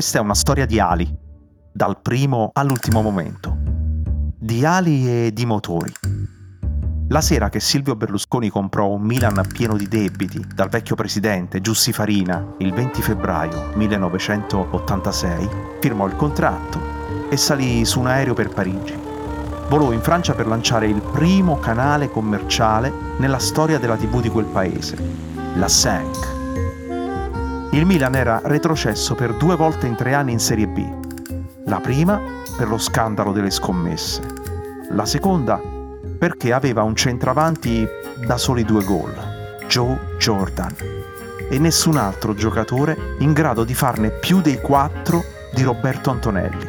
Questa è una storia di ali, dal primo all'ultimo momento. Di ali e di motori. La sera che Silvio Berlusconi comprò un Milan pieno di debiti dal vecchio presidente Giussi Farina il 20 febbraio 1986, firmò il contratto e salì su un aereo per Parigi. Volò in Francia per lanciare il primo canale commerciale nella storia della TV di quel paese, la 5. Il Milan era retrocesso per due volte in tre anni in Serie B. La prima per lo scandalo delle scommesse. La seconda perché aveva un centravanti da soli due gol, Joe Jordan, e nessun altro giocatore in grado di farne più dei quattro di Roberto Antonelli.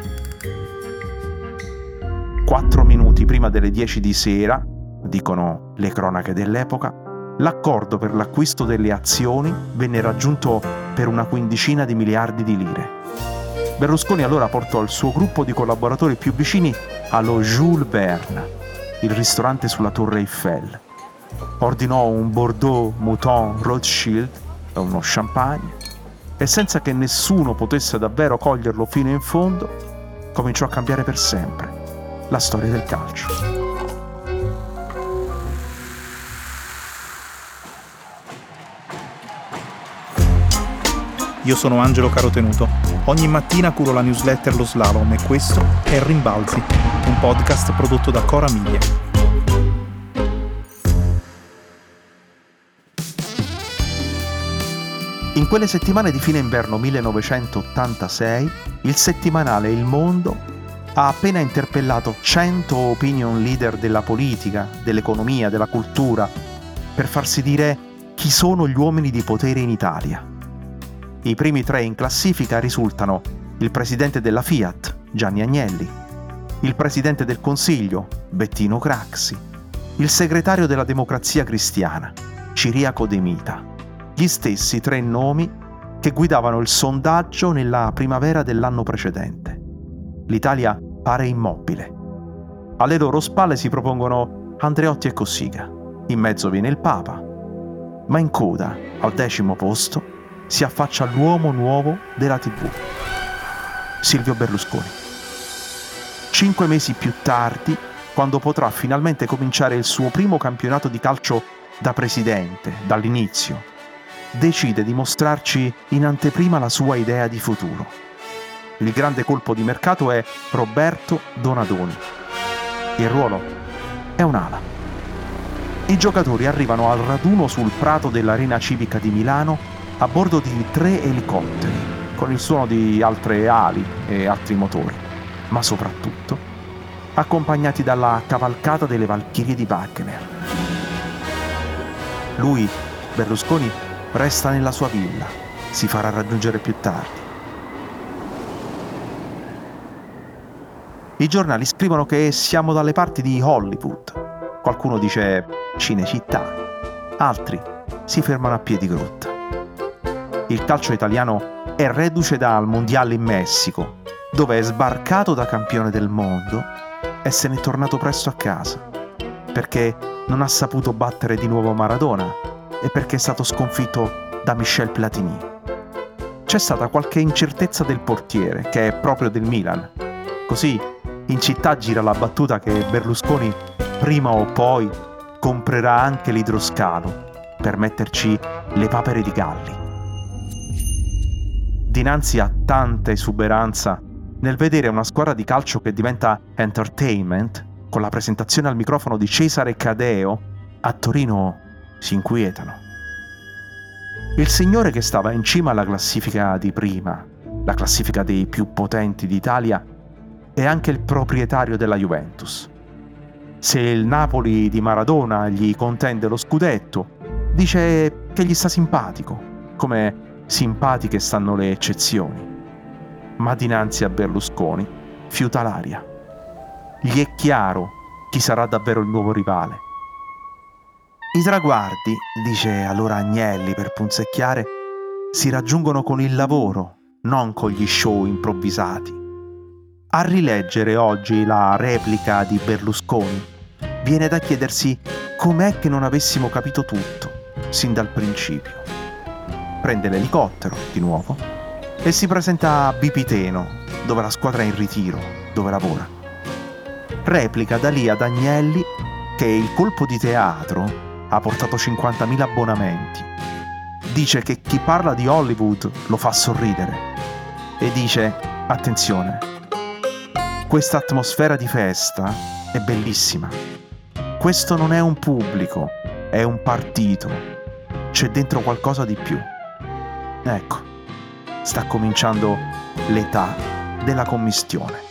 Quattro minuti prima delle 10 di sera, dicono le cronache dell'epoca, l'accordo per l'acquisto delle azioni venne raggiunto per una quindicina di miliardi di lire. Berlusconi allora portò il suo gruppo di collaboratori più vicini allo Jules Verne, il ristorante sulla Torre Eiffel. Ordinò un Bordeaux Mouton Rothschild e uno champagne e senza che nessuno potesse davvero coglierlo fino in fondo, cominciò a cambiare per sempre la storia del calcio. Io sono Angelo Carotenuto. Ogni mattina curo la newsletter Lo Slalom e questo è Rimbalzi, un podcast prodotto da Cora Miglia. In quelle settimane di fine inverno 1986, il settimanale Il Mondo ha appena interpellato 100 opinion leader della politica, dell'economia, della cultura, per farsi dire chi sono gli uomini di potere in Italia. I primi tre in classifica risultano il presidente della Fiat, Gianni Agnelli, il presidente del Consiglio, Bettino Craxi, il segretario della Democrazia Cristiana, Ciriaco De Mita. Gli stessi tre nomi che guidavano il sondaggio nella primavera dell'anno precedente. L'Italia pare immobile. Alle loro spalle si propongono Andreotti e Cossiga. In mezzo viene il Papa. Ma in coda, al decimo posto, si affaccia l'uomo nuovo della TV, Silvio Berlusconi. Cinque mesi più tardi, quando potrà finalmente cominciare il suo primo campionato di calcio da presidente, dall'inizio, decide di mostrarci in anteprima la sua idea di futuro. Il grande colpo di mercato è Roberto Donadoni. Il ruolo è un'ala. I giocatori arrivano al raduno sul prato dell'Arena Civica di Milano a bordo di tre elicotteri, con il suono di altre ali e altri motori, ma soprattutto accompagnati dalla cavalcata delle Valchirie di Wagner. Lui, Berlusconi, resta nella sua villa, si farà raggiungere più tardi. I giornali scrivono che siamo dalle parti di Hollywood, qualcuno dice Cinecittà, altri si fermano a piedi grotta il calcio italiano è reduce dal Mondiale in Messico, dove è sbarcato da campione del mondo e se n'è tornato presto a casa, perché non ha saputo battere di nuovo Maradona e perché è stato sconfitto da Michel Platini. C'è stata qualche incertezza del portiere, che è proprio del Milan. Così in città gira la battuta che Berlusconi prima o poi comprerà anche l'idroscalo per metterci le papere di galli dinanzi a tanta esuberanza nel vedere una squadra di calcio che diventa entertainment, con la presentazione al microfono di Cesare Cadeo, a Torino si inquietano. Il signore che stava in cima alla classifica di prima, la classifica dei più potenti d'Italia, è anche il proprietario della Juventus. Se il Napoli di Maradona gli contende lo scudetto, dice che gli sta simpatico, come simpatiche stanno le eccezioni, ma dinanzi a Berlusconi fiuta l'aria. Gli è chiaro chi sarà davvero il nuovo rivale. I traguardi, dice allora Agnelli per punzecchiare, si raggiungono con il lavoro, non con gli show improvvisati. A rileggere oggi la replica di Berlusconi, viene da chiedersi com'è che non avessimo capito tutto, sin dal principio prende l'elicottero di nuovo e si presenta a Bipiteno, dove la squadra è in ritiro, dove lavora. Replica da lì ad Agnelli che il colpo di teatro ha portato 50.000 abbonamenti. Dice che chi parla di Hollywood lo fa sorridere. E dice, attenzione, questa atmosfera di festa è bellissima. Questo non è un pubblico, è un partito. C'è dentro qualcosa di più. Ecco, sta cominciando l'età della commistione.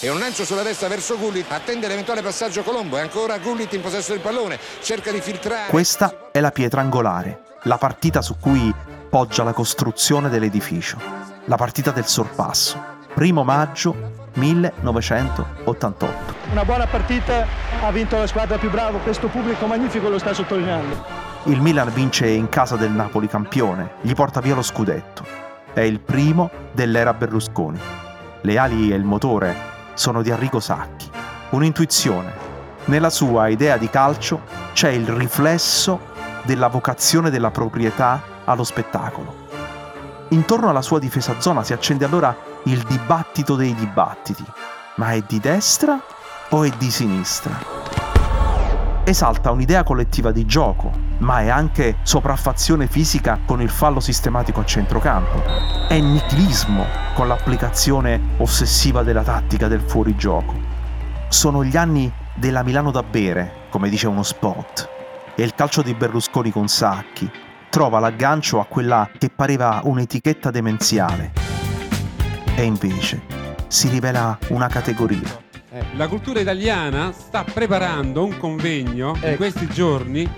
E un lancio sulla destra verso Gullit attende l'eventuale passaggio Colombo e ancora Gullit in possesso del pallone cerca di filtrare. Questa è la pietra angolare la partita su cui poggia la costruzione dell'edificio la partita del sorpasso primo maggio 1988 una buona partita ha vinto la squadra più brava questo pubblico magnifico lo sta sottolineando il Milan vince in casa del Napoli campione, gli porta via lo scudetto. È il primo dell'era Berlusconi. Le ali e il motore sono di Arrigo Sacchi. Un'intuizione. Nella sua idea di calcio c'è il riflesso della vocazione della proprietà allo spettacolo. Intorno alla sua difesa zona si accende allora il dibattito dei dibattiti. Ma è di destra o è di sinistra? Esalta un'idea collettiva di gioco, ma è anche sopraffazione fisica con il fallo sistematico a centrocampo. È nichilismo con l'applicazione ossessiva della tattica del fuorigioco. Sono gli anni della Milano da bere, come dice uno spot. E il calcio di Berlusconi con Sacchi trova l'aggancio a quella che pareva un'etichetta demenziale. E invece si rivela una categoria. Eh, la cultura italiana sta preparando un convegno ecco. in questi giorni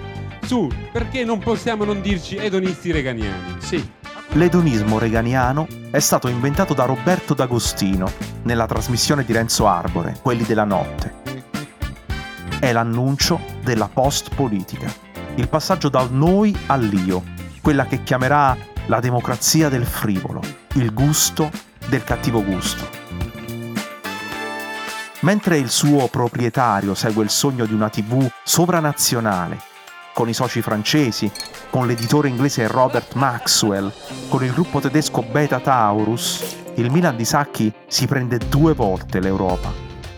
su perché non possiamo non dirci edonisti reganiani. Sì. L'edonismo reganiano è stato inventato da Roberto D'Agostino nella trasmissione di Renzo Arbore, Quelli della notte. È l'annuncio della post-politica, il passaggio dal noi all'io, quella che chiamerà la democrazia del frivolo, il gusto del cattivo gusto. Mentre il suo proprietario segue il sogno di una TV sovranazionale con i soci francesi, con l'editore inglese Robert Maxwell, con il gruppo tedesco Beta Taurus, il Milan di Sacchi si prende due volte l'Europa,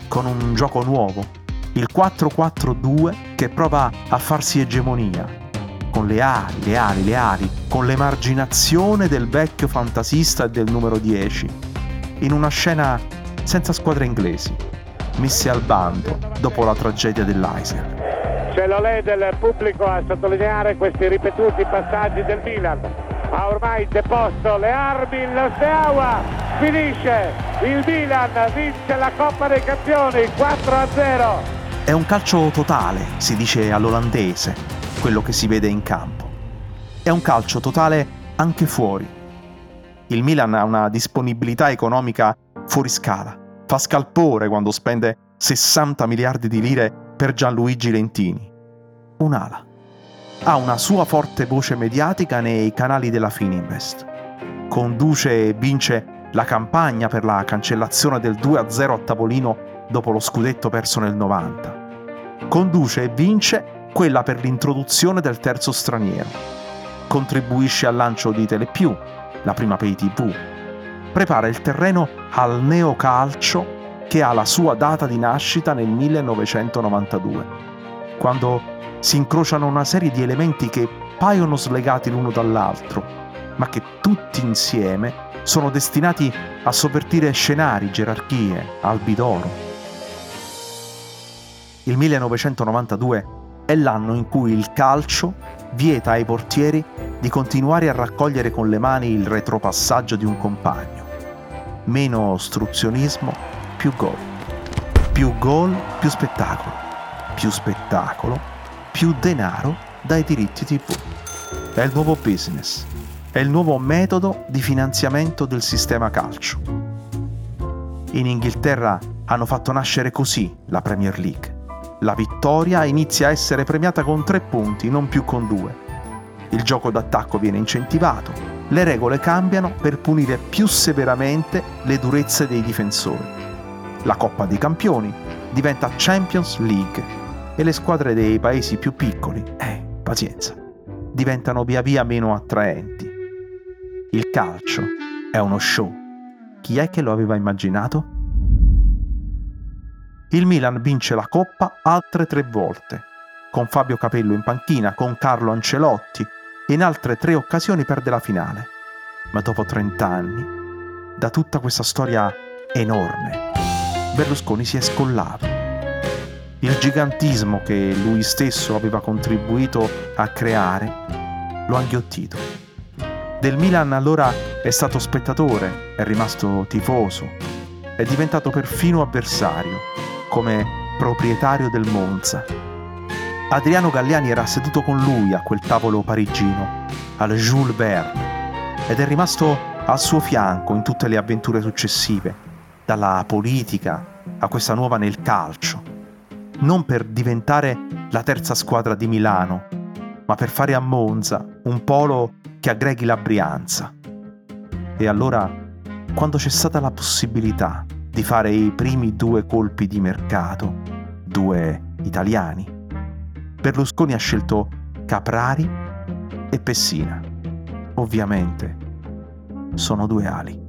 con un gioco nuovo, il 4-4-2 che prova a farsi egemonia, con le ali, le ali, le ali, con l'emarginazione del vecchio fantasista e del numero 10, in una scena senza squadre inglesi, messe al bando dopo la tragedia dell'Aiser. L'olè del pubblico a sottolineare questi ripetuti passaggi del Milan. Ha ormai deposto le armi il Steaua. Finisce. Il Milan vince la Coppa dei Campioni 4-0. È un calcio totale, si dice all'olandese, quello che si vede in campo. È un calcio totale anche fuori. Il Milan ha una disponibilità economica fuori scala. Fa scalpore quando spende 60 miliardi di lire per Gianluigi Lentini un'ala. Ha una sua forte voce mediatica nei canali della Fininvest. Conduce e vince la campagna per la cancellazione del 2-0 a tavolino dopo lo scudetto perso nel 90. Conduce e vince quella per l'introduzione del terzo straniero. Contribuisce al lancio di Telepiù, la prima pay TV. Prepara il terreno al neocalcio che ha la sua data di nascita nel 1992, quando si incrociano una serie di elementi che paiono slegati l'uno dall'altro, ma che tutti insieme sono destinati a sovvertire scenari, gerarchie, albi d'oro. Il 1992 è l'anno in cui il calcio vieta ai portieri di continuare a raccogliere con le mani il retropassaggio di un compagno. Meno ostruzionismo, più gol. Più gol, più spettacolo. Più spettacolo, più denaro dai diritti TV. È il nuovo business, è il nuovo metodo di finanziamento del sistema calcio. In Inghilterra hanno fatto nascere così la Premier League. La vittoria inizia a essere premiata con tre punti, non più con due. Il gioco d'attacco viene incentivato, le regole cambiano per punire più severamente le durezze dei difensori. La Coppa dei Campioni diventa Champions League e le squadre dei paesi più piccoli, eh, pazienza, diventano via via meno attraenti. Il calcio è uno show. Chi è che lo aveva immaginato? Il Milan vince la Coppa altre tre volte, con Fabio Capello in panchina, con Carlo Ancelotti e in altre tre occasioni perde la finale. Ma dopo 30 anni, da tutta questa storia enorme, Berlusconi si è scollato. Il gigantismo che lui stesso aveva contribuito a creare lo ha inghiottito. Del Milan allora è stato spettatore, è rimasto tifoso, è diventato perfino avversario, come proprietario del Monza. Adriano Galliani era seduto con lui a quel tavolo parigino, al Jules Verne, ed è rimasto al suo fianco in tutte le avventure successive, dalla politica a questa nuova nel calcio, non per diventare la terza squadra di Milano, ma per fare a Monza un polo che aggreghi la Brianza. E allora, quando c'è stata la possibilità di fare i primi due colpi di mercato, due italiani, Berlusconi ha scelto Caprari e Pessina. Ovviamente sono due ali.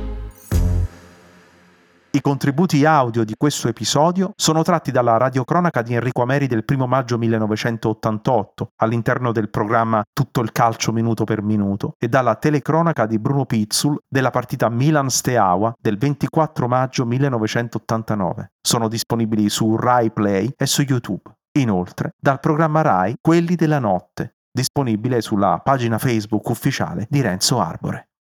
I contributi audio di questo episodio sono tratti dalla radiocronaca di Enrico Ameri del 1 maggio 1988 all'interno del programma Tutto il calcio minuto per minuto e dalla telecronaca di Bruno Pizzul della partita Milan-Steaua del 24 maggio 1989. Sono disponibili su Rai Play e su YouTube. Inoltre, dal programma Rai Quelli della notte, disponibile sulla pagina Facebook ufficiale di Renzo Arbore.